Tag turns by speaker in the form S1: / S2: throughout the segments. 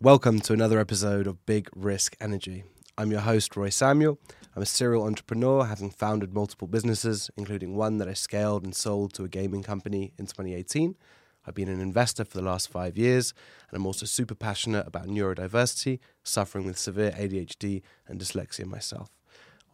S1: Welcome to another episode of Big Risk Energy. I'm your host, Roei Samuel. I'm a serial entrepreneur, having founded multiple businesses, including one that I scaled and sold to a gaming company in 2018. I've been an investor for the last five years, and I'm also super passionate about neurodiversity, suffering with severe ADHD and dyslexia myself.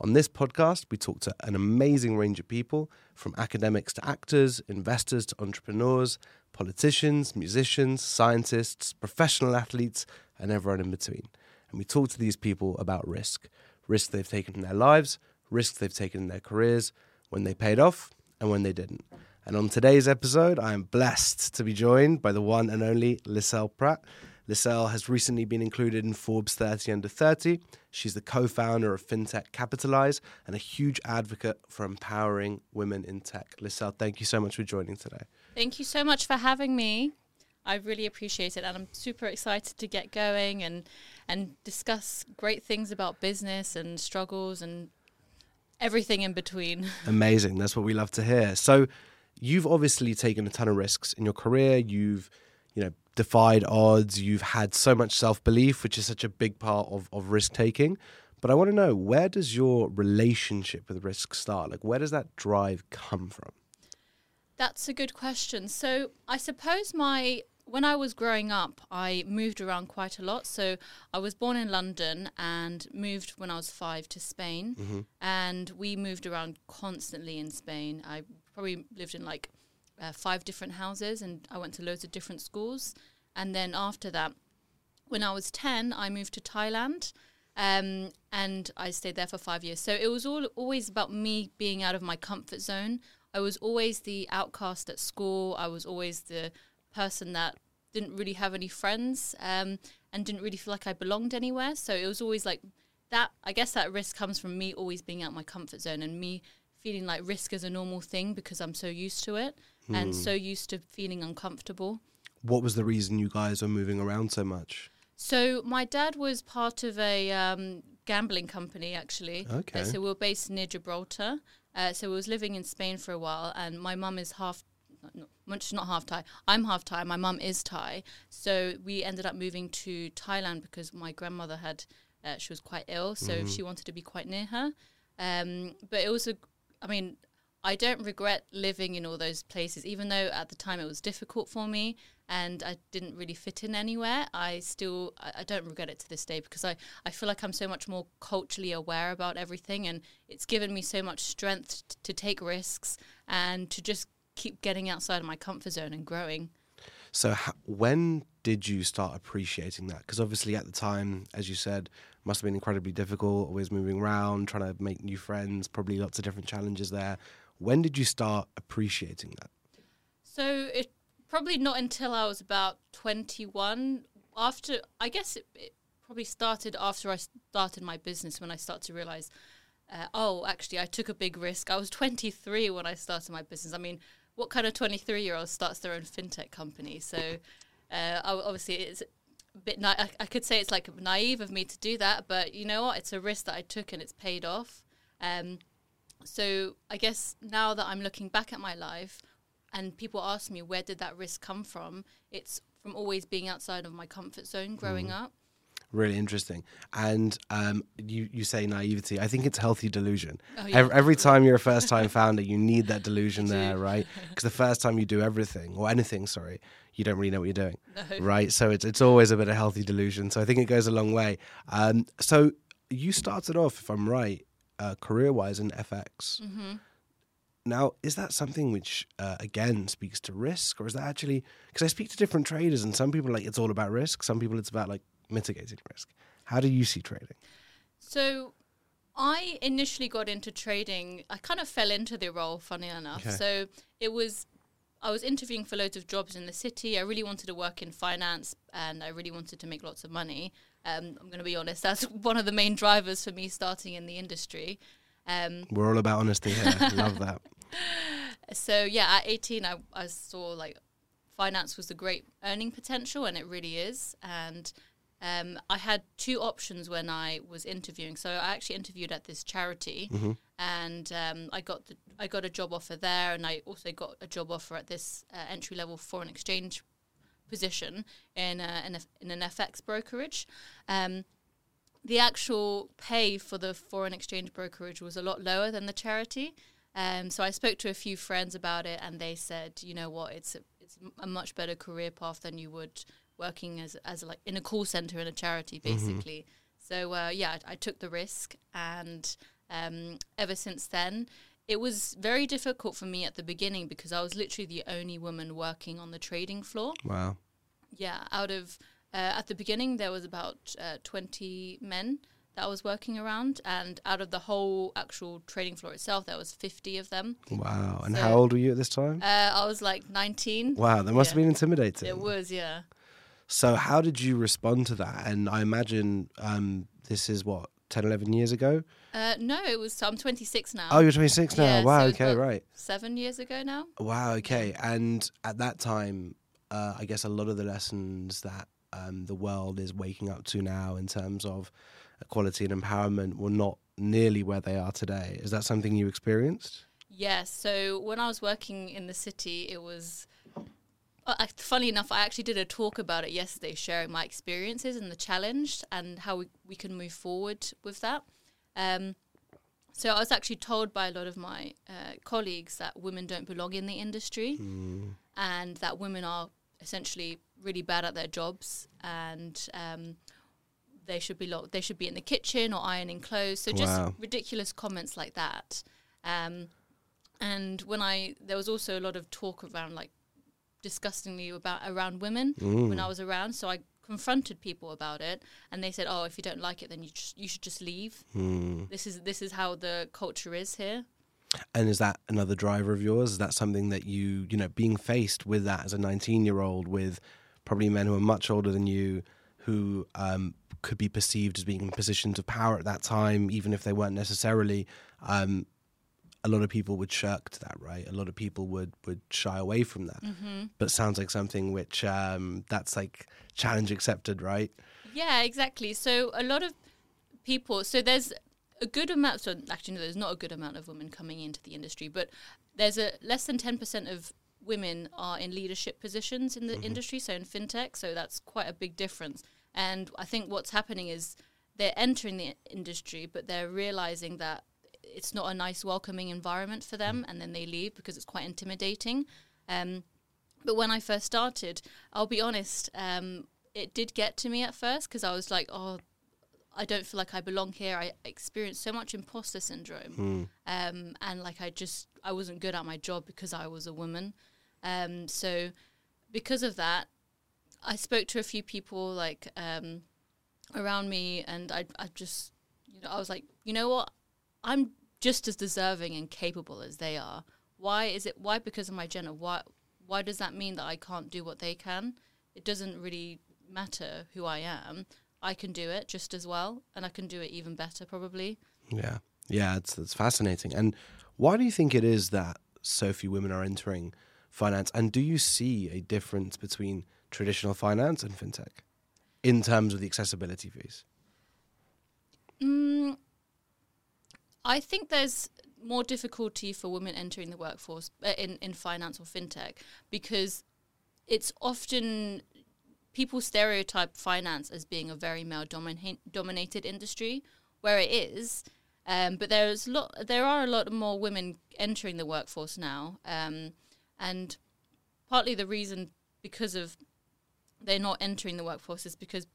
S1: On this podcast, we talk to an amazing range of people from academics to actors, investors to entrepreneurs, politicians, musicians, scientists, professional athletes, and everyone in between. And we talk to these people about risk risks they've taken in their lives, risks they've taken in their careers, when they paid off, and when they didn't. And on today's episode, I am blessed to be joined by the one and only Lissele Pratt. Lissele has recently been included in Forbes 30 Under 30. She's the co founder of FinTech Capitalixe and a huge advocate for empowering women in tech. Lissele, thank you so much for joining today.
S2: Thank you so much for having me. I really appreciate it, and I'm super excited to get going and and discuss great things about business and struggles and everything in between.
S1: Amazing. That's what we love to hear. So, you've obviously taken a ton of risks in your career. You've, you know, defied odds. You've had so much self belief, which is such a big part of, of risk taking. But I want to know where does your relationship with risk start? Like, where does that drive come from?
S2: That's a good question. So, I suppose my when I was growing up, I moved around quite a lot. So I was born in London and moved when I was five to Spain. Mm-hmm. And we moved around constantly in Spain. I probably lived in like uh, five different houses and I went to loads of different schools. And then after that, when I was 10, I moved to Thailand. Um, and I stayed there for five years. So it was all always about me being out of my comfort zone. I was always the outcast at school. I was always the person that didn't really have any friends um, and didn't really feel like I belonged anywhere. So it was always like that. I guess that risk comes from me always being out my comfort zone and me feeling like risk is a normal thing because I'm so used to it hmm. and so used to feeling uncomfortable.
S1: What was the reason you guys were moving around so much?
S2: So my dad was part of a um, gambling company actually.
S1: Okay. Uh,
S2: so we are based near Gibraltar. Uh, so we was living in Spain for a while, and my mum is half much not half Thai. I'm half Thai. My mum is Thai. So we ended up moving to Thailand because my grandmother had uh, she was quite ill, so mm-hmm. she wanted to be quite near her. Um, but it was a, I mean, I don't regret living in all those places, even though at the time it was difficult for me and I didn't really fit in anywhere. I still, I, don't regret it to this day because I, I feel like I'm so much more culturally aware about everything and it's given me so much strength t- to take risks and to just keep getting outside of my comfort zone and growing.
S1: So, when did you start appreciating that? Because obviously, at the time, as you said, must have been incredibly difficult, always moving around, trying to make new friends, probably lots of different challenges there. When did you start appreciating that?
S2: So, it probably not until I was about 21. After, I guess it, it probably started after I started my business when I started to realize, uh, oh, actually, I took a big risk. I was 23 when I started my business. I mean, what kind of 23 year old starts their own fintech company? So uh, obviously it's a bit, na- I, I, could say it's like naive of me to do that, but you know what? It's a risk that I took and it's paid off. Um, so I guess now that I'm looking back at my life and people ask me, where did that risk come from? It's from always being outside of my comfort zone growing mm. up
S1: really interesting. And um, you you say naivety. I think it's healthy delusion. Oh, yeah. every, every, time you're a first time founder, you need that delusion there, right? Because the first time you do everything or anything, sorry, you don't really know what you're doing, no. right? So it's it's always a bit of healthy delusion. So I think it goes a long way. Um, so you started off, if I'm right, uh, career wise in FX. Mm-hmm. Now, is that something which, uh, again, speaks to risk, or is that actually because I speak to different traders, and some people like it's all about risk, some people it's about like mitigating risk. How do you see trading?
S2: So, I initially got into trading. I kind of fell into the role, funny enough. Okay. So it was, I was interviewing for loads of jobs in the city. I really wanted to work in finance, and I really wanted to make lots of money. Um, I'm going to be honest. That's one of the main drivers for me starting in the industry.
S1: Um, We're all about honesty here. Love that.
S2: So yeah, at 18, I, I saw like finance was a great earning potential, and it really is. And um, I had two options when I was interviewing. So I actually interviewed at this charity, mm-hmm. and um, I got the, I got a job offer there, and I also got a job offer at this uh, entry level foreign exchange position in, a, in, a, in an FX brokerage. Um, the actual pay for the foreign exchange brokerage was a lot lower than the charity. Um, so I spoke to a few friends about it, and they said, you know what, it's a, it's a much better career path than you would working as as like in a call center in a charity,
S1: Mm-hmm.
S2: basically. So uh, yeah, I, I took the risk, and um, ever since then, it was very difficult for me at the beginning because I was literally the only woman working on the trading floor.
S1: Wow.
S2: Yeah, out of uh, at the beginning there was about uh, twenty men that I was working around, and out of the whole actual trading floor itself, there was fifty of them.
S1: Wow. And
S2: So-
S1: how old were you at this time?
S2: Uh, I was like nineteen.
S1: Wow, that must have been intimidating.
S2: It was, yeah.
S1: So, how did you respond to that? And I imagine um, this is what, 10, 11 years ago?
S2: Uh, no, it was. So I'm 26 now.
S1: Oh, you're 26 now.
S2: Yeah,
S1: wow,
S2: so
S1: okay, right.
S2: Seven years ago now.
S1: Wow, okay. And at that time, uh, I guess a lot of the lessons that um, the world is waking up to now in terms of equality and empowerment were not nearly where they are today. Is that something you experienced?
S2: Yes. So when I was working in the city, it was. Uh, funny enough, I actually did a talk about it yesterday, sharing my experiences and the challenge and how we, we can move forward with that. Um, so I was actually told by a lot of my uh, colleagues that women don't belong in the industry and that women are essentially really bad at their jobs and um, they should be lo- they should be in the kitchen or ironing clothes. So just
S1: Wow.
S2: ridiculous comments like that. Um, and when I there was also a lot of talk around like disgustingly about around women when I was around. So I confronted people about it, and they said, "Oh, if you don't like it, then you just, you should just leave.
S1: Hmm.
S2: This is this is how the culture is here."
S1: And is that another driver of yours? Is that something that you, you know, being faced with that as a 19 year old with probably men who are much older than you, who um, could be perceived as being in positions of power at that time, even if they weren't necessarily, um, a lot of people would shirk to that, right? A lot of people would, would shy away from that. But it sounds like something which um, that's like challenge accepted, right?
S2: Yeah, exactly. So a lot of people. So there's a good amount. So actually, no, there's not a good amount of women coming into the industry, but there's a less than ten percent of women are in leadership positions in the industry. So in fintech, so that's quite a big difference. And I think what's happening is they're entering the industry, but they're realizing that it's not a nice, welcoming environment for them, and then they leave because it's quite intimidating. Um, but when I first started, I'll be honest, um, it did get to me at first because I was like, oh, I don't feel like I belong here. I experienced so much imposter syndrome, um, and like I just I wasn't good at my job because I was a woman. Um, so because of that, I spoke to a few people like um, around me, and I I just you know I was like, you know what, I'm just as deserving and capable as they are. Why is it? Why because of my gender? Why why does that mean that I can't do what they can? It doesn't really matter who I am. I can do it just as well, and I can do it even better, probably.
S1: Yeah, yeah, it's it's fascinating. And why do you think it is that so few women are entering finance? And do you see a difference between traditional finance and fintech in terms of the accessibility fees?
S2: Mm, I think there's more difficulty for women entering the workforce uh, in in finance or fintech because it's often people stereotype finance as being a very male domina- dominated industry where it is um, but there's lot there are a lot more women entering the workforce now um, and partly the reason because of they're not entering the workforce is because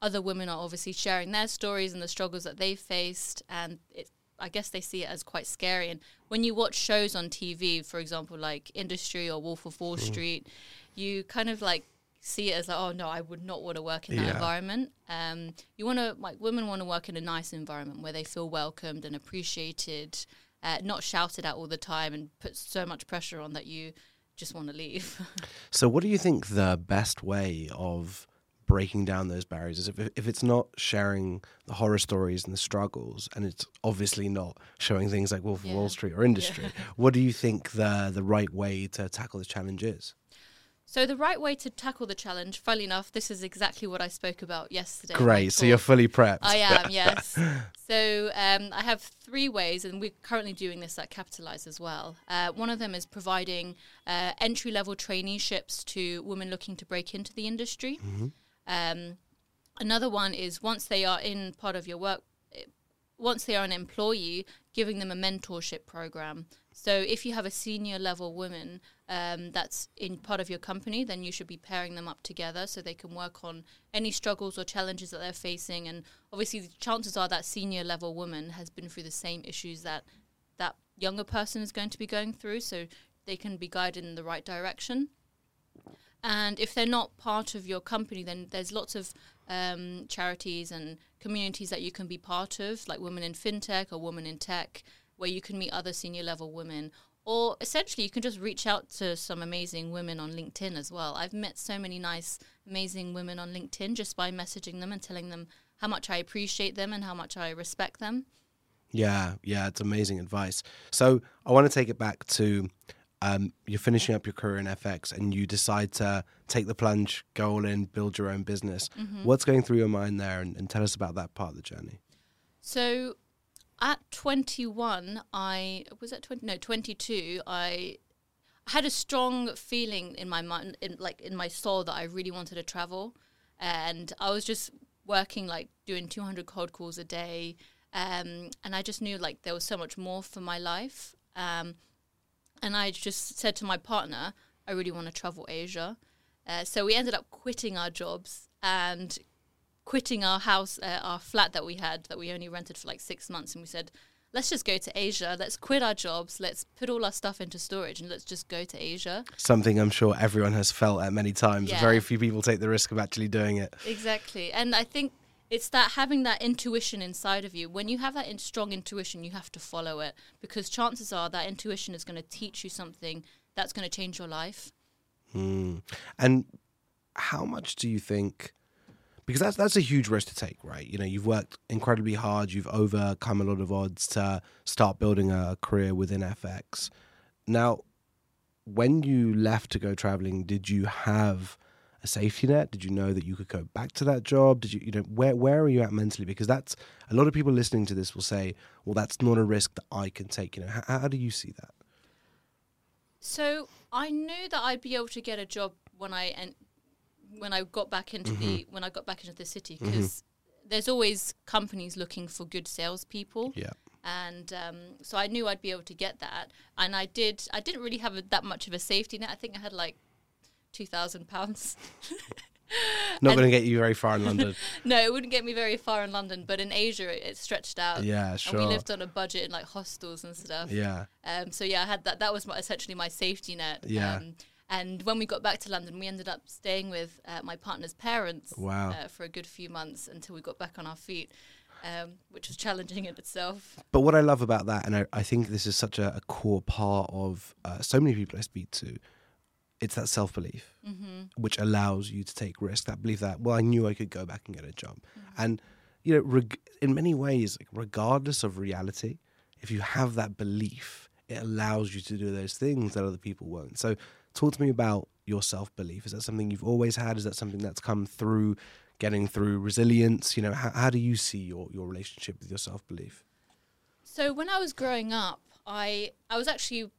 S2: other women are obviously sharing their stories and the struggles that they've faced and it, I guess they see it as quite scary. And when you watch shows on TV for example like Industry or Wolf of Wall Street you kind of like see it as like oh no I would not want to work in that
S1: Yeah.
S2: environment um, you want to like women want to work in a nice environment where they feel welcomed and appreciated uh, not shouted at all the time and put so much pressure on that you just want to leave
S1: So, what do you think the best way of breaking down those barriers is? If, if it's not sharing the horror stories and the struggles, and it's obviously not showing things like Wolf of Wall Street or industry, what do you think the the right way to tackle the challenge is?
S2: So the right way to tackle the challenge, funnily enough, this is exactly what I spoke about yesterday.
S1: Great. So you're fully prepped.
S2: I am, yes. So um, I have three ways, and we're currently doing this at Capitalixe as well. Uh, one of them is providing uh, entry level traineeships to women looking to break into the industry. Um, another one is once they are in part of your work, once they are an employee, giving them a mentorship program. So if you have a senior level woman um, that's in part of your company, then you should be pairing them up together so they can work on any struggles or challenges that they're facing. And obviously, the chances are that senior level woman has been through the same issues that that younger person is going to be going through, so they can be guided in the right direction. And if they're not part of your company, then there's lots of um, charities and communities that you can be part of, like Women in FinTech or Women in Tech, where you can meet other senior level women. Or essentially, you can just reach out to some amazing women on LinkedIn as well. I've met so many nice, amazing women on LinkedIn just by messaging them and telling them how much I appreciate them and how much I respect them.
S1: Yeah, yeah, it's amazing advice. So I want to take it back to um, you're finishing up your career in FX and you decide to take the plunge, go all in, build your own business. What's going through your mind there? And, and tell us about that part of the journey.
S2: So at 21, I was at 20, no, 22, I had a strong feeling in my mind, in, like in my soul, that I really wanted to travel. And I was just working, like doing 200 cold calls a day. Um, and I just knew like there was so much more for my life. Um, and I just said to my partner, I really want to travel Asia. Uh, so we ended up quitting our jobs and quitting our house, uh, our flat that we had that we only rented for like six months, and we said, let's just go to Asia. Let's quit our jobs. Let's put all our stuff into storage and let's just go to Asia.
S1: Something I'm sure everyone has felt at many times.
S2: Yeah.
S1: Very few people take the risk of actually doing it.
S2: Exactly. And I think it's that having that intuition inside of you. When you have that in strong intuition, you have to follow it because chances are that intuition is going to teach you something that's going to change your life.
S1: Mm. And how much do you think? Because that's that's a huge risk to take, right? You know, you've worked incredibly hard, you've overcome a lot of odds to start building a career within FX. Now, when you left to go traveling, did you have a safety net? Did you know that you could go back to that job? Did you, you know, where where are you at mentally? Because that's a lot of people listening to this will say, well, that's not a risk that I can take. You know, how, how do you see that?
S2: So I knew that I'd be able to get a job when I en- when I got back into the when I got back into the city because there's always companies looking for good salespeople.
S1: Yeah.
S2: and um, so I knew I'd be able to get that. And I did. I didn't really have a, that much of a safety net. I think I had like two thousand pounds.
S1: Not going to get you very far in London.
S2: no, it wouldn't get me very far in London, but in Asia it, it stretched out.
S1: yeah,
S2: And
S1: sure.
S2: we lived on a budget in like hostels and stuff.
S1: yeah.
S2: Um, so yeah, I had that. That was my, essentially my safety net.
S1: Yeah.
S2: Um, and when we got back to London, we ended up staying with uh, my partner's parents
S1: Wow.
S2: uh, for a good few months until we got back on our feet, um, which was challenging in itself.
S1: But what I love about that, and I, I think this is such a, a core part of uh, so many people I speak to, it's that self belief, mm-hmm. which allows you to take risk. That belief that, well, I knew I could go back and get a job. Mm-hmm. And, you know, reg- in many ways, like, regardless of reality, if you have that belief, it allows you to do those things that other people won't. So, talk to me about your self belief. Is that something you've always had? Is that something that's come through getting through resilience? You know, how, how do you see your, your relationship with your self belief?
S2: So when I was growing up, I I was actually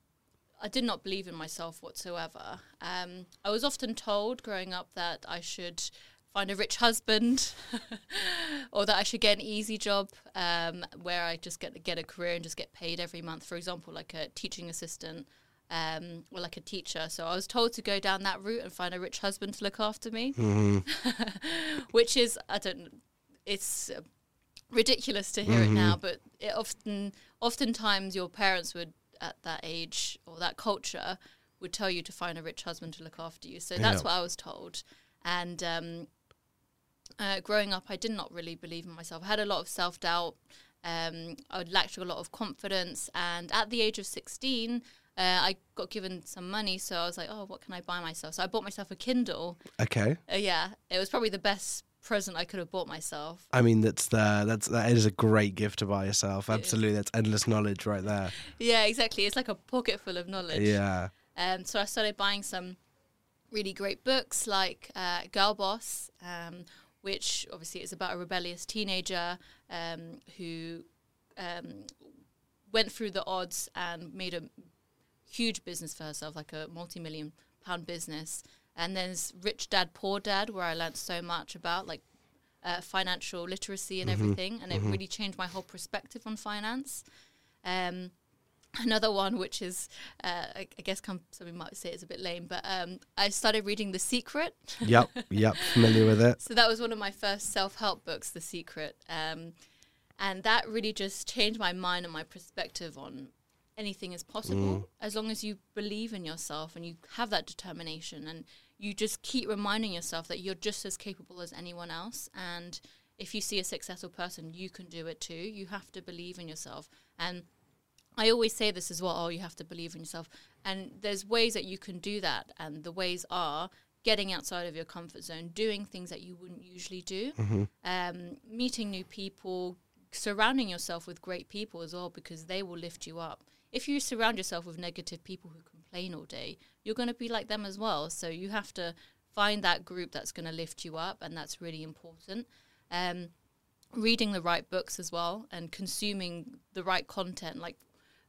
S2: I did not believe in myself whatsoever. Um, I was often told growing up that I should find a rich husband, or that I should get an easy job um, where I just get get a career and just get paid every month. For example, like a teaching assistant. Um, or like a teacher, so I was told to go down that route and find a rich husband to look after me, which is I don't. It's ridiculous to hear it now, but it often, oftentimes, your parents would at that age or that culture would tell you to find a rich husband to look after you. So that's
S1: Yeah.
S2: what I was told. And um, uh, growing up, I did not really believe in myself. I had a lot of self doubt. Um, I lacked a lot of confidence. And at the age of 16, uh, I got given some money. So I was like, oh, what can I buy myself? So I bought myself a Kindle.
S1: Okay.
S2: Uh, yeah, it was probably the best present I could have bought myself.
S1: I mean, that's the that's that is a great gift to buy yourself. Absolutely, that's endless knowledge right there.
S2: Yeah, exactly. It's like a pocket full of knowledge.
S1: Yeah,
S2: Um, so I started buying some really great books like uh, Girl Boss, um, which obviously is about a rebellious teenager um, who um, went through the odds and made a huge business for herself, like a multi-million pound business. And there's Rich Dad Poor Dad, where I learned so much about like uh, financial literacy and
S1: Mhm.
S2: everything, and
S1: Mhm.
S2: it really changed my whole perspective on finance. Um, another one, which is, uh, I, I guess, come, some might say it's a bit lame, but um, I started reading The Secret.
S1: yep, yep, familiar with it.
S2: So that was one of my first self-help books, The Secret, um, and that really just changed my mind and my perspective on anything is possible
S1: Mm.
S2: as long as you believe in yourself and you have that determination and you just keep reminding yourself that you're just as capable as anyone else and if you see a successful person you can do it too. You have to believe in yourself. And I always say this as well oh you have to believe in yourself. And there's ways that you can do that and the ways are getting outside of your comfort zone doing things that you wouldn't usually do
S1: hmm
S2: um, meeting new people, surrounding yourself with great people as well, because they will lift you up. If you surround yourself with negative people who complain all day, you're going to be like them as well. So you have to find that group that's going to lift you up, and that's really important. Um, reading the right books as well, and consuming the right content. Like,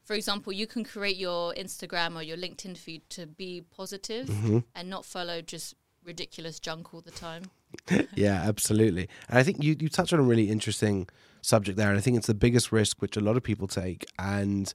S2: for example, you can create your Instagram or your LinkedIn feed to be positive
S1: hmm
S2: and not follow just ridiculous junk all the time.
S1: yeah, absolutely. And I think you, you touched on a really interesting subject there. And I think it's the biggest risk which a lot of people take. And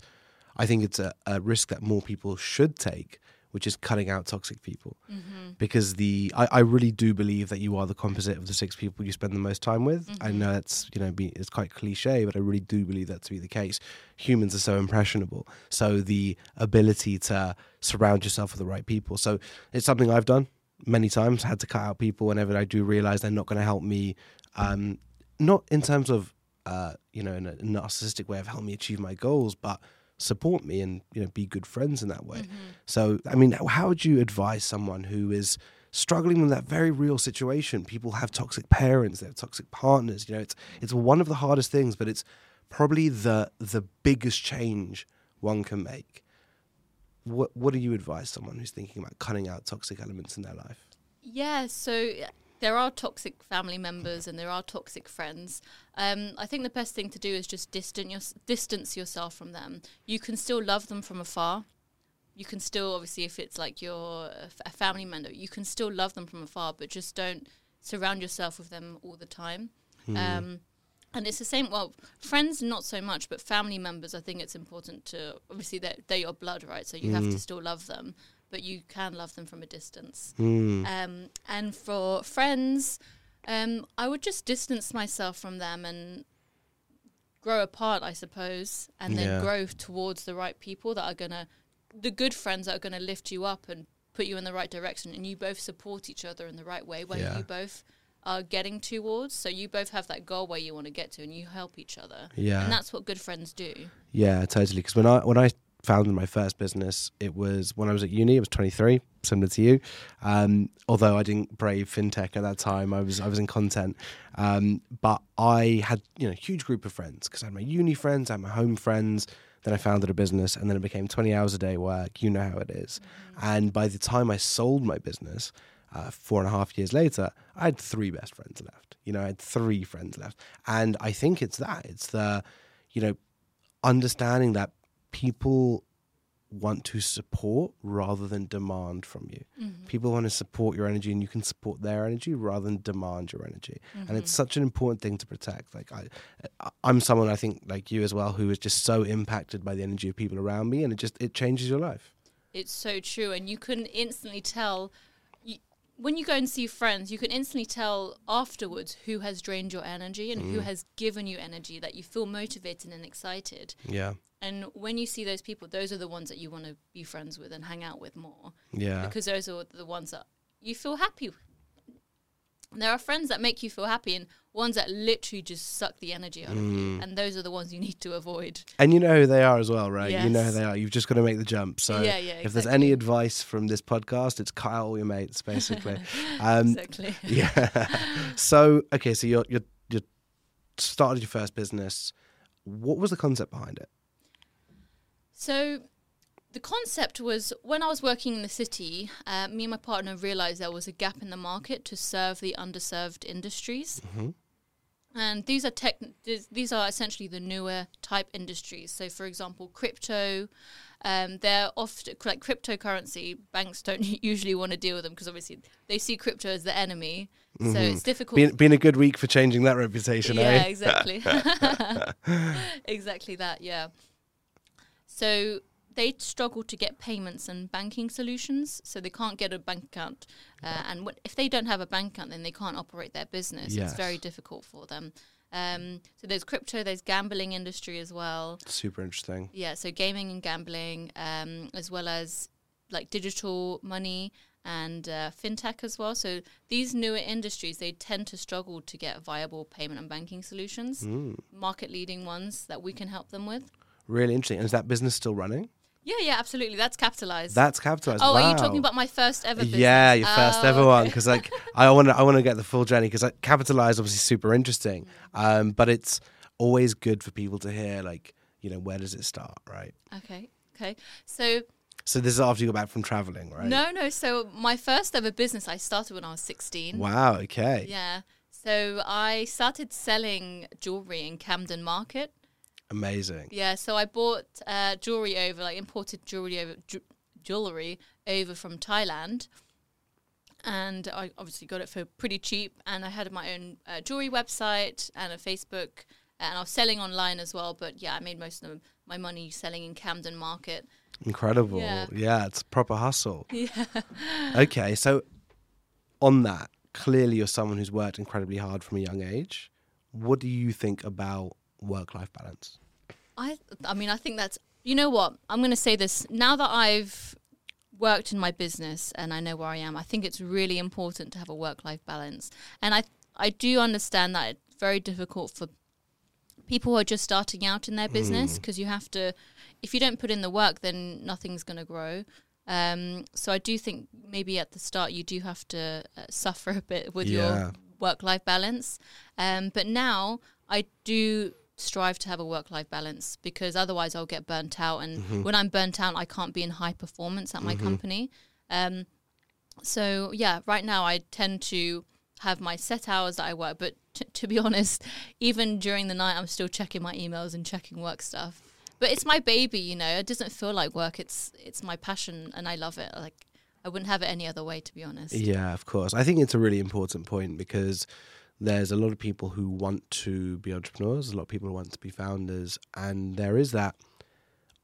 S1: I think it's a, a risk that more people should take, which is cutting out toxic people.
S2: Mm-hmm.
S1: Because the I, I really do believe that you are the composite of the six people you spend the most time with. I
S2: Mhm.
S1: know it's you know be, it's quite cliche, but I really do believe that to be the case. Humans are so impressionable, so the ability to surround yourself with the right people. So it's something I've done many times. Had to cut out people whenever I do realize they're not going to help me. Um, not in terms of uh, you know in a narcissistic way of helping me achieve my goals, but support me and you know be good friends in that way.
S2: Mm-hmm.
S1: So, I mean, how would you advise someone who is struggling with that very real situation? People have toxic parents, they have toxic partners. You know, it's it's one of the hardest things, but it's probably the the biggest change one can make. What What do you advise someone who's thinking about cutting out toxic elements in their life?
S2: Yeah, so there are toxic family members and there are toxic friends. Um, I think the best thing to do is just distance, your, distance yourself from them. You can still love them from afar. You can still, obviously, if it's like your a family member, you can still love them from afar, but just don't surround yourself with them all the time.
S1: Hmm.
S2: Um, and it's the same. Well, friends not so much, but family members. I think it's important to obviously they're, they're your blood, right? So you have to
S1: Mm.
S2: still love them, but you can love them from a distance.
S1: Mm.
S2: Um, and for friends, um, I would just distance myself from them and grow apart, I suppose, and then
S1: Yeah.
S2: grow towards the right people that are gonna, the good friends that are gonna lift you up and put you in the right direction, and you both support each other in the right way where
S1: Yeah.
S2: you both are getting towards. So you both have that goal where you want to get to, and you help each other,
S1: yeah,
S2: and that's what good friends do.
S1: Yeah, totally. Because when I when I founded my first business, it was when I was at uni. I was 23, similar to you. Um, although I didn't brave fintech at that time, I was I was in content. Um, but I had you know a huge group of friends because I had my uni friends, I had my home friends. Then I founded a business, and then it became 20 hours a day work. You know how it is. And by the time I sold my business, uh, four and a half years later, I had three best friends left. You know, I had three friends left, and I think it's that. It's the, you know, understanding that people want to support rather than demand from you.
S2: Mm-hmm.
S1: People want to support your energy, and you can support their energy rather than demand your energy. And
S2: Mm-hmm.
S1: it's such an important thing to protect. Like I, I- I'm someone I think like you as well who is just so impacted by the energy of people around me, and it just it changes your life.
S2: It's so true, and you can instantly tell. When you go and see friends, you can instantly tell afterwards who has drained your energy and who mm. has given you energy that you feel motivated and excited.
S1: Yeah,
S2: And when you see those people, those are the ones that you want to be friends with and hang out with more
S1: yeah,
S2: because those are the ones that you feel happy. There are friends that make you feel happy and ones that literally just suck the energy out of you, and those are the ones you need to avoid.
S1: and you know who they are as well, right? You know who they are. You've just got to make the jump. So
S2: Yeah, yeah,
S1: if there's any advice from this podcast, it's cut out all your mates, basically. um,
S2: exactly.
S1: yeah. so okay, so you're you're you started your first business. What was the concept behind it?
S2: So the concept was when I was working in the city, uh, me and my partner realized there was a gap in the market to serve the underserved industries. And these are tech. these- are essentially the newer type industries. So, for example, crypto. Um, they're often like cryptocurrency. Banks don't usually want to deal with them because obviously they see crypto as the enemy. So it's difficult.
S1: Been, been a good week for changing that reputation,
S2: yeah,
S1: eh?
S2: exactly. exactly that. Yeah. So they struggle to get payments and banking solutions, so they can't get a bank account, uh, and wh- if they don't have a bank account, then they can't operate their business. It's very difficult for them. Um, so there's crypto, there's gambling industry as well.
S1: Super interesting.
S2: Yeah, so gaming and gambling, um, as well as like digital money and uh, fintech as well. So these newer industries, they tend to struggle to get viable payment and banking solutions,
S1: Mm.
S2: market leading ones that we can help them with.
S1: Really interesting. And is that business still running?
S2: Yeah, yeah, absolutely. That's capitalized.
S1: That's capitalized.
S2: oh,
S1: wow.
S2: are you talking about my first ever business?
S1: Yeah, your first
S2: Oh,
S1: ever one. Because like I want to, I want to get the full journey. Because like, Capitalixe obviously super interesting, um, but it's always good for people to hear like you know where does it start, right?
S2: Okay, okay. So
S1: So this is after you got back from traveling, right?
S2: no, no. So my first ever business I started when I was sixteen.
S1: Wow. Okay.
S2: Yeah. So I started selling jewelry in Camden Market.
S1: Amazing.
S2: Yeah, so I bought uh, jewelry over, like imported jewelry over ju- jewelry over from Thailand, and I obviously got it for pretty cheap. And I had my own uh, jewelry website and a Facebook, and I was selling online as well. But yeah, I made most of my money selling in Camden Market.
S1: Incredible.
S2: Yeah.
S1: Yeah. it's proper hustle.
S2: Yeah.
S1: Okay, so on that, clearly you're someone who's worked incredibly hard from a young age. What do you think about work-life balance?
S2: I I mean I think that's you know what? I'm going to say this. Now that I've worked in my business and I know where I am I think it's really important to have a work life balance. And I I do understand that it's very difficult for people who are just starting out in their business because you have to if you don't put in the work then nothing's going to grow. Um, so I do think maybe at the start you do have to uh, suffer a bit with
S1: Yeah.
S2: your work life balance. Um, but now I do strive to have a work life balance because otherwise I'll get burnt out. And when I'm burnt out, I can't be in high performance at my company. Um, so, yeah, right now I tend to have my set hours that I work. But t- to be honest, even during the night, I'm still checking my emails and checking work stuff. But it's my baby, you know. It doesn't feel like work. It's it's my passion, and I love it. Like I wouldn't have it any other way, to be honest.
S1: Yeah, of course. I think it's a really important point because there's a lot of people who want to be entrepreneurs, a lot of people who want to be founders, and there is that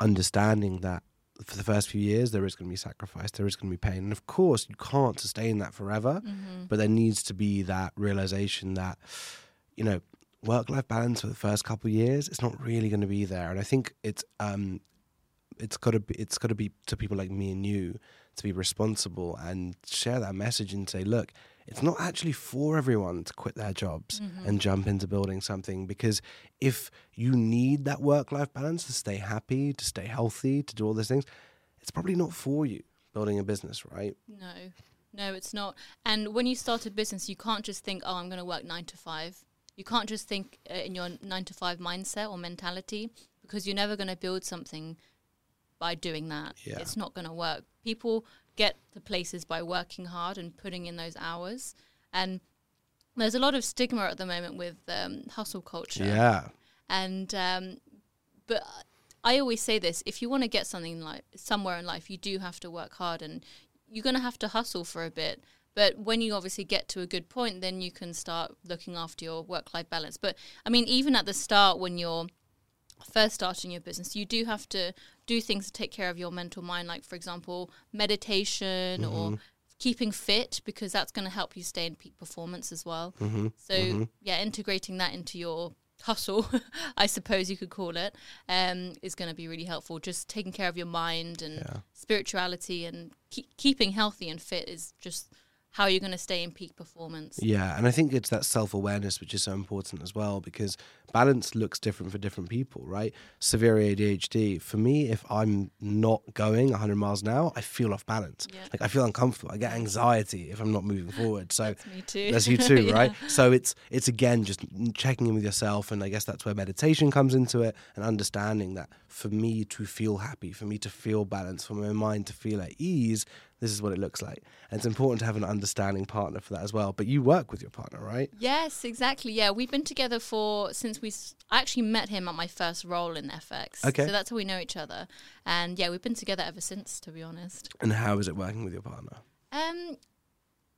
S1: understanding that for the first few years there is going to be sacrifice, there is going to be pain, and of course you can't sustain that forever.
S2: Mm-hmm.
S1: But there needs to be that realization that you know work-life balance for the first couple of years it's not really going to be there, and I think it's um it's got to be it's got to be to people like me and you to be responsible and share that message and say, look, it's not actually for everyone to quit their jobs and jump into building something because if you need that work life balance to stay happy, to stay healthy, to do all those things, it's probably not for you building a business, right?
S2: No, no, it's not. And when you start a business, you can't just think, oh, I'm going to work nine to five. You can't just think uh, in your nine to five mindset or mentality because you're never going to build something by doing that.
S1: Yeah.
S2: It's not going to work. People get to places by working hard and putting in those hours. And there's a lot of stigma at the moment with um, hustle culture.
S1: Yeah.
S2: And um, but I always say this: if you want to get something like somewhere in life, you do have to work hard, and you're going to have to hustle for a bit. But when you obviously get to a good point, then you can start looking after your work-life balance. But I mean, even at the start, when you're first starting your business, you do have to do things to take care of your mental mind, like for example, meditation or keeping fit, because that's going to help you stay in peak performance as well.
S1: Mm-hmm.
S2: So yeah, integrating that into your hustle, I suppose you could call it, um, is going to be really helpful. Just taking care of your mind and
S1: Yeah.
S2: spirituality and keep, keeping healthy and fit is just how you're going to stay in peak performance.
S1: Yeah, and I think it's that self awareness which is so important as well because balance looks different for different people, right? Severe ADHD, for me, if I'm not going 100 miles an hour, I feel off balance.
S2: Yeah.
S1: Like I feel uncomfortable. I get anxiety if I'm not moving forward. So
S2: That's me too.
S1: that's you too,
S2: Yeah.
S1: right? So it's it's again just checking in with yourself, and I guess that's where meditation comes into it, and understanding that for me to feel happy, for me to feel balanced, for my mind to feel at ease, this is what it looks like. And it's important to have an understanding partner for that as well. But you work with your partner, right?
S2: Yes, exactly. Yeah, we've been together for since we. s- I actually met him at my first role in FX.
S1: Okay.
S2: So that's how we know each other, and yeah, we've been together ever since. To be honest.
S1: And how is it working with your partner?
S2: Um,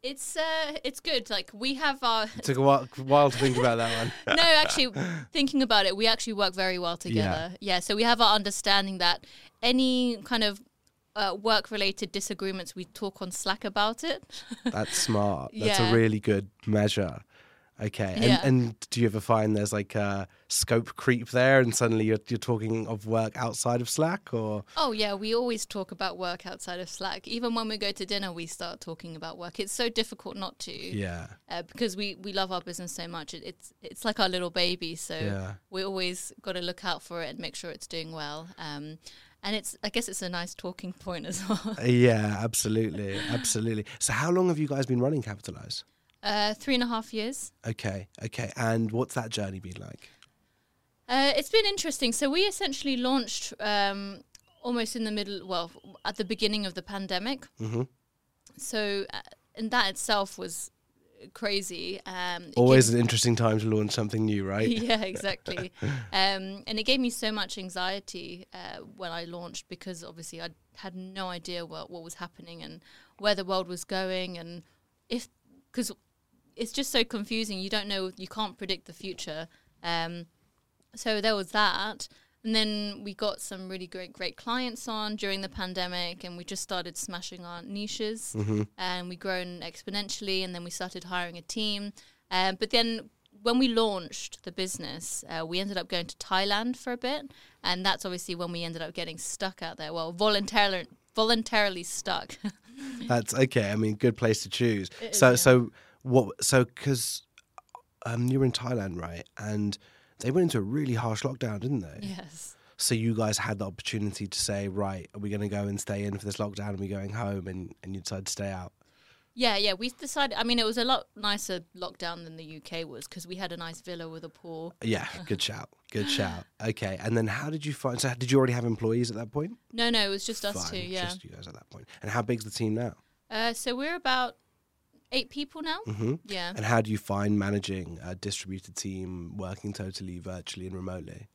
S2: it's uh, it's good. Like we have our.
S1: It took a while, while to think about that one.
S2: no, actually, thinking about it, we actually work very well together. Yeah. So we have our understanding that any kind of uh, work-related disagreements, we talk on Slack about it.
S1: That's smart. That's
S2: Yeah.
S1: a really good measure. Okay. And,
S2: Yeah.
S1: and do you ever find there's like a scope creep there and suddenly you're, you're talking of work outside of Slack or?
S2: Oh yeah, we always talk about work outside of Slack. Even when we go to dinner, we start talking about work. It's so difficult not to.
S1: Yeah.
S2: uh, because we, we love our business so much. It, it's it's like our little baby, so
S1: Yeah.
S2: we always got to look out for it and make sure it's doing well. Um, and it's I guess it's a nice talking point as well.
S1: Yeah, absolutely. Absolutely. So how long have you guys been running Capitalixe?
S2: Uh, three and a half years.
S1: Okay. Okay. And what's that journey been like?
S2: Uh, it's been interesting. So we essentially launched um, almost in the middle, well, at the beginning of the pandemic.
S1: hmm
S2: So uh, and that itself was crazy. Um,
S1: Always an interesting time to launch something new, right?
S2: yeah, exactly. um, and it gave me so much anxiety uh, when I launched because obviously I had no idea what what was happening and where the world was going, and if because it's just so confusing. You don't know. You can't predict the future. Um, so there was that. And then we got some really great, great clients on during the pandemic, and we just started smashing our niches,
S1: hmm
S2: and we grown exponentially. And then we started hiring a team. Um, but then when we launched the business, uh, we ended up going to Thailand for a bit, and that's obviously when we ended up getting stuck out there. Well, voluntarily, voluntarily stuck.
S1: That's okay. I mean, good place to choose.
S2: It is,
S1: so,
S2: yeah.
S1: so what? So, because um, you were in Thailand, right? And they went into a really harsh lockdown, didn't they?
S2: yes.
S1: So you guys had the opportunity to say, right, are we going to go and stay in for this lockdown? Are we going home? And, and you decided to stay out.
S2: Yeah, yeah. We decided. I mean, it was a lot nicer lockdown than the UK was because we had a nice villa with a pool.
S1: Yeah, good shout. Good shout. Okay. And then how did you find? So did you already have employees at that point?
S2: No, no, it was just us
S1: Fine,
S2: two. Yeah.
S1: Just you guys at that point. And how big's the team now?
S2: Uh, so we're about eight people now.
S1: hmm
S2: Yeah.
S1: And how do you find managing a distributed team working totally virtually and remotely?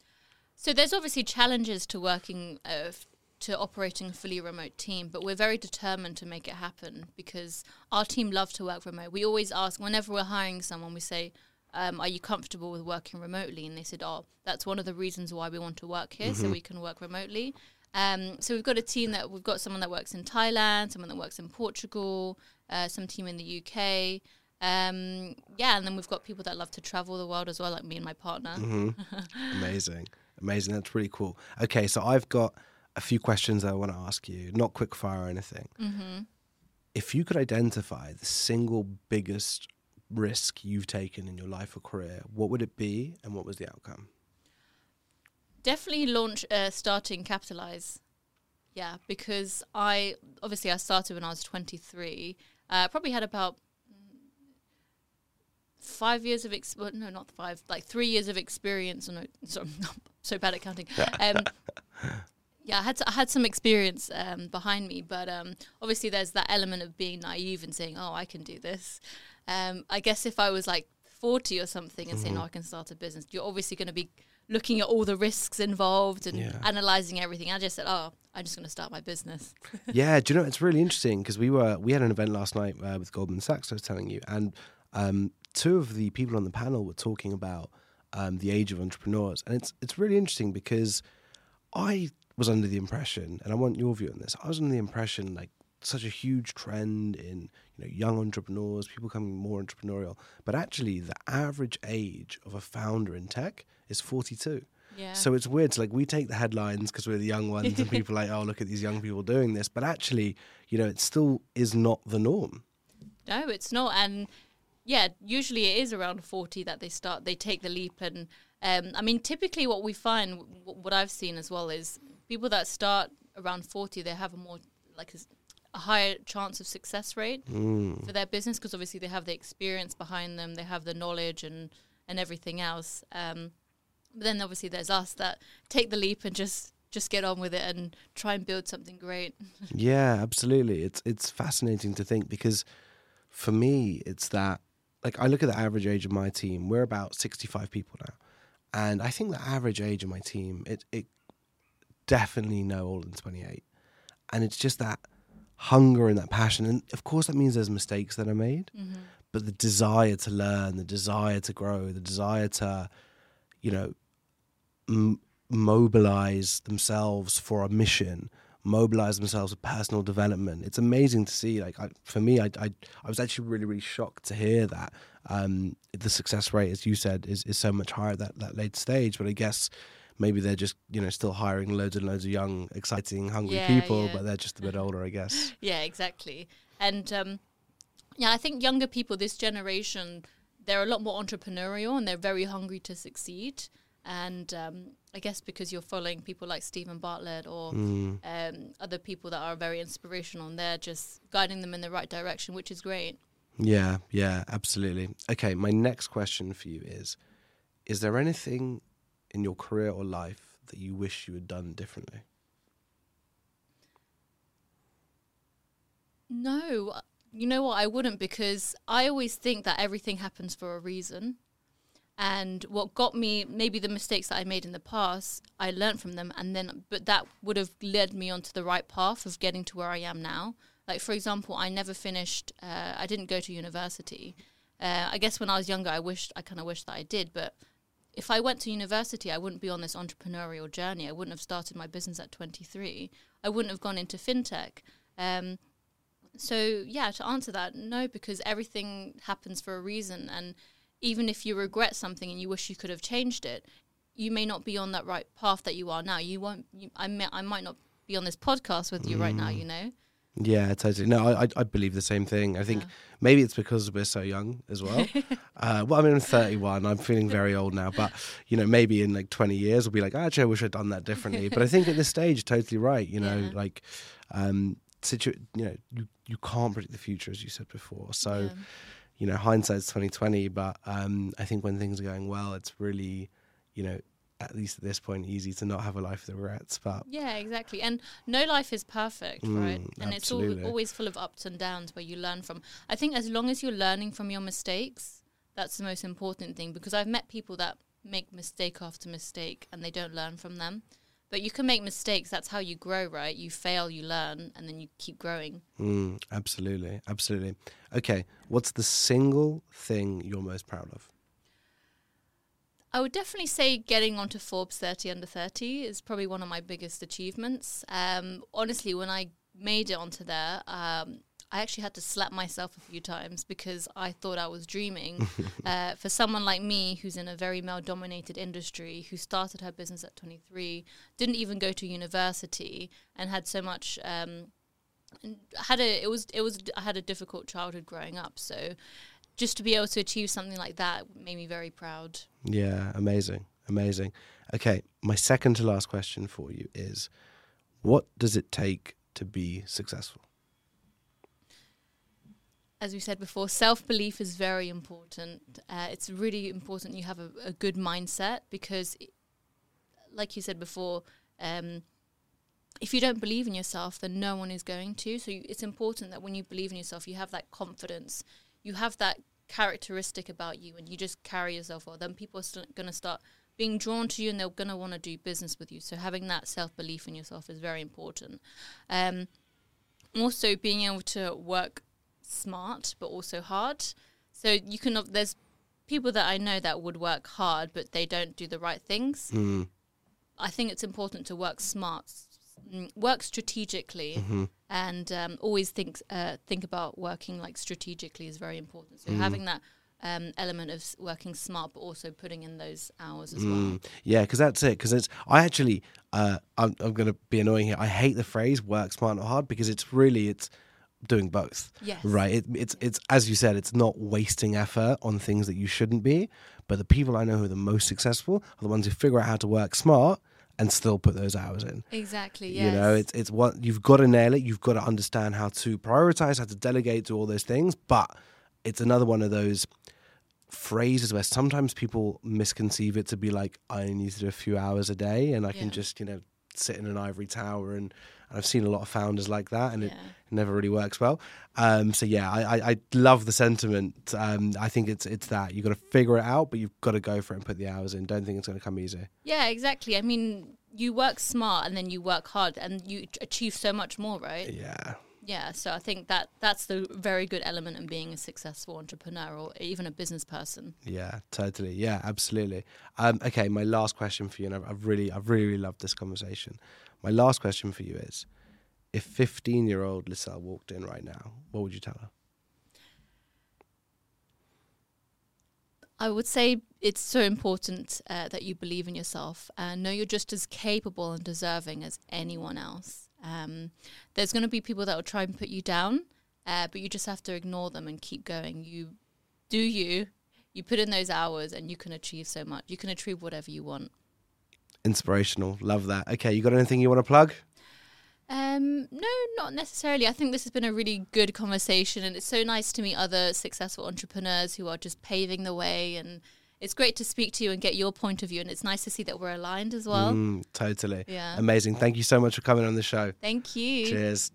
S2: So there's obviously challenges to working uh, f- to operating a fully remote team, but we're very determined to make it happen because our team love to work remote. We always ask whenever we're hiring someone, we say, um, "Are you comfortable with working remotely?" And they said, "Oh, that's one of the reasons why we want to work here, so we can work remotely." Um, so we've got a team that we've got someone that works in Thailand, someone that works in Portugal, uh, some team in the UK. Um, yeah, and then we've got people that love to travel the world as well, like me and my partner.
S1: hmm Amazing. Amazing. That's really cool. Okay, so I've got a few questions that I want to ask you, not quick fire or anything.
S2: hmm
S1: If you could identify the single biggest risk you've taken in your life or career, what would it be and what was the outcome?
S2: Definitely launch uh, starting Capitalixe. Yeah because i obviously i started when i was 23 uh, probably had about five years of ex- well, no not five like three years of experience. No sorry so bad at counting. Um, yeah I had, to, I had some experience um, behind me but um, obviously there's that element of being naive and saying oh i can do this. Um, i guess if i was like 40 or something and saying oh i can start a business you're obviously going to be looking at all the risks involved and
S1: Yeah.
S2: analyzing everything. I just said, "Oh, I'm just going to start my business."
S1: yeah, do you know it's really interesting because we were we had an event last night uh, with Goldman Sachs. I was telling you, and um, two of the people on the panel were talking about um, the age of entrepreneurs, and it's it's really interesting because I was under the impression, and I want your view on this. I was under the impression like such a huge trend in you know young entrepreneurs, people becoming more entrepreneurial, but actually the average age of a founder in tech is 42.
S2: Yeah.
S1: So it's weird. So like we take the headlines because we're the young ones, and people are like, oh, look at these young people doing this. But actually, you know, it still is not the norm.
S2: No, it's not. And yeah, usually it is around 40 that they start, they take the leap. And um, I mean, typically what we find, w- what I've seen as well, is people that start around 40, they have a more, like, a, a higher chance of success rate
S1: Mm.
S2: for their business because obviously they have the experience behind them, they have the knowledge and, and everything else. Um, then obviously there's us that take the leap and just just get on with it and try and build something great.
S1: Yeah, absolutely. It's it's fascinating to think because for me, it's that like I look at the average age of my team. We're about sixty five people now, and I think the average age of my team it it definitely no older than twenty eight, and it's just that hunger and that passion. And of course, that means there's mistakes that are made, mm-hmm. but the desire to learn, the desire to grow, the desire to, you know, m- mobilize themselves for a mission mobilize themselves for personal development it's amazing to see like I, for me I, I i was actually really really shocked to hear that um the success rate as you said is, is so much higher at that that late stage but i guess maybe they're just you know still hiring loads and loads of young exciting hungry
S2: Yeah,
S1: people
S2: yeah.
S1: but they're just a bit older i guess
S2: Yeah, exactly. And um, yeah, I think younger people, this generation, they're a lot more entrepreneurial and they're very hungry to succeed. And um, I guess because you're following people like Steven Bartlett or
S1: Mm.
S2: um, other people that are very inspirational and they're just guiding them in the right direction, which is great.
S1: Yeah, yeah, absolutely. Okay, my next question for you is Is there anything in your career or life that you wish you had done differently?
S2: No, uh, you know what? I wouldn't because I always think that everything happens for a reason. And what got me, maybe the mistakes that I made in the past, I learned from them, and then, but that would have led me onto the right path of getting to where I am now. Like, for example, I never finished, uh, I didn't go to university. Uh, I guess when I was younger, I wished, I kind of wished that I did, but if I went to university, I wouldn't be on this entrepreneurial journey. I wouldn't have started my business at 23. I wouldn't have gone into fintech. Um, so yeah, to answer that, no, because everything happens for a reason, and even if you regret something and you wish you could have changed it, you may not be on that right path that you are now. You won't. You, I may, I might not be on this podcast with you right now. You know.
S1: Yeah, totally. No, I, I, I believe the same thing. I think
S2: Yeah.
S1: maybe it's because we're so young as well. uh, well, I mean, I'm 31. I'm feeling very old now, but you know, maybe in like 20 years, we'll be like, actually, I wish I'd done that differently. but I think at this stage, totally right. You know,
S2: Yeah.
S1: like, um, situ- you know, you, you can't predict the future, as you said before. So,
S2: Yeah.
S1: You know, hindsight's 2020. But um, I think when things are going well, it's really, you know, at least at this point, easy to not have a life of regrets. But
S2: Yeah, exactly. And no life is perfect, right?
S1: Mm,
S2: And it's
S1: absolutely.
S2: al- always full of ups and downs where you learn from. I think as long as you're learning from your mistakes, that's the most important thing because I've met people that make mistake after mistake and they don't learn from them. But you can make mistakes, that's how you grow, right? You fail, you learn, and then you keep growing.
S1: Mm, absolutely, absolutely. Okay, what's the single thing you're most proud of?
S2: I would definitely say getting onto Forbes 30 under 30 is probably one of my biggest achievements. Um, honestly, when I made it onto there, um, I actually had to slap myself a few times because I thought I was dreaming. uh, for someone like me, who's in a very male dominated industry, who started her business at 23, didn't even go to university, and had so much. Um, had a it was it was I had a difficult childhood growing up so just to be able to achieve something like that made me very proud
S1: Yeah, amazing, amazing. Okay, my second to last question for you is what does it take to be successful?
S2: As we said before, self belief is very important. Uh, it's really important you have a, a good mindset because, i- like you said before, um, if you don't believe in yourself, then no one is going to. So you, it's important that when you believe in yourself, you have that confidence, you have that characteristic about you, and you just carry yourself well. Then people are going to start being drawn to you, and they're going to want to do business with you. So having that self belief in yourself is very important. Um, also, being able to work smart but also hard. So you can there's people that I know that would work hard but they don't do the right things.
S1: Mm,
S2: I think it's important to work smart, mm, work strategically, and um, always think uh, think about working like strategically is very important. So having that um, element of working smart but also putting in those hours as well.
S1: mm. Yeah, because that's it. Because it's I actually uh, I'm I'm going to be annoying here. I hate the phrase "work smart not hard" because it's really it's doing both.
S2: Yes.
S1: Right. It, it's it's as you said, it's not wasting effort on things that you shouldn't be. But the people I know who are the most successful are the ones who figure out how to work smart and still put those hours in.
S2: Exactly. Yes.
S1: You know, it's it's what you've got to nail it. You've got to understand how to prioritize, how to delegate, do all those things. But it's another one of those phrases where sometimes people misconceive it to be like, I only need to do a few hours a day and I can just, you know, sit in an ivory tower and, and I've seen a lot of founders like that and it,
S2: Yeah.
S1: never really works well. Um, so yeah, I, I, I love the sentiment. Um, I think it's it's that you've got to figure it out, but you've got to go for it and put the hours in. Don't think it's going to come easy.
S2: Yeah, exactly. I mean, you work smart and then you work hard and you achieve so much more, right?
S1: Yeah.
S2: Yeah, so I think that that's the very good element in being a successful entrepreneur or even a business person.
S1: Yeah, totally. Yeah, absolutely. Um, okay, my last question for you, and I've, I've really, I've really, really loved this conversation. My last question for you is: If fifteen-year-old Lissele walked in right now, what would you tell her?
S2: I would say it's so important uh, that you believe in yourself and know you're just as capable and deserving as anyone else. Um, there's going to be people that will try and put you down, uh, but you just have to ignore them and keep going. You do you, you put in those hours, and you can achieve so much. You can achieve whatever you want.
S1: Inspirational. Love that. Okay, you got anything you want to plug?
S2: Um, no, not necessarily. I think this has been a really good conversation, and it's so nice to meet other successful entrepreneurs who are just paving the way. And it's great to speak to you and get your point of view. And it's nice to see that we're aligned as well.
S1: Mm, totally.
S2: Yeah.
S1: Amazing. Thank you so much for coming on the show.
S2: Thank you.
S1: Cheers.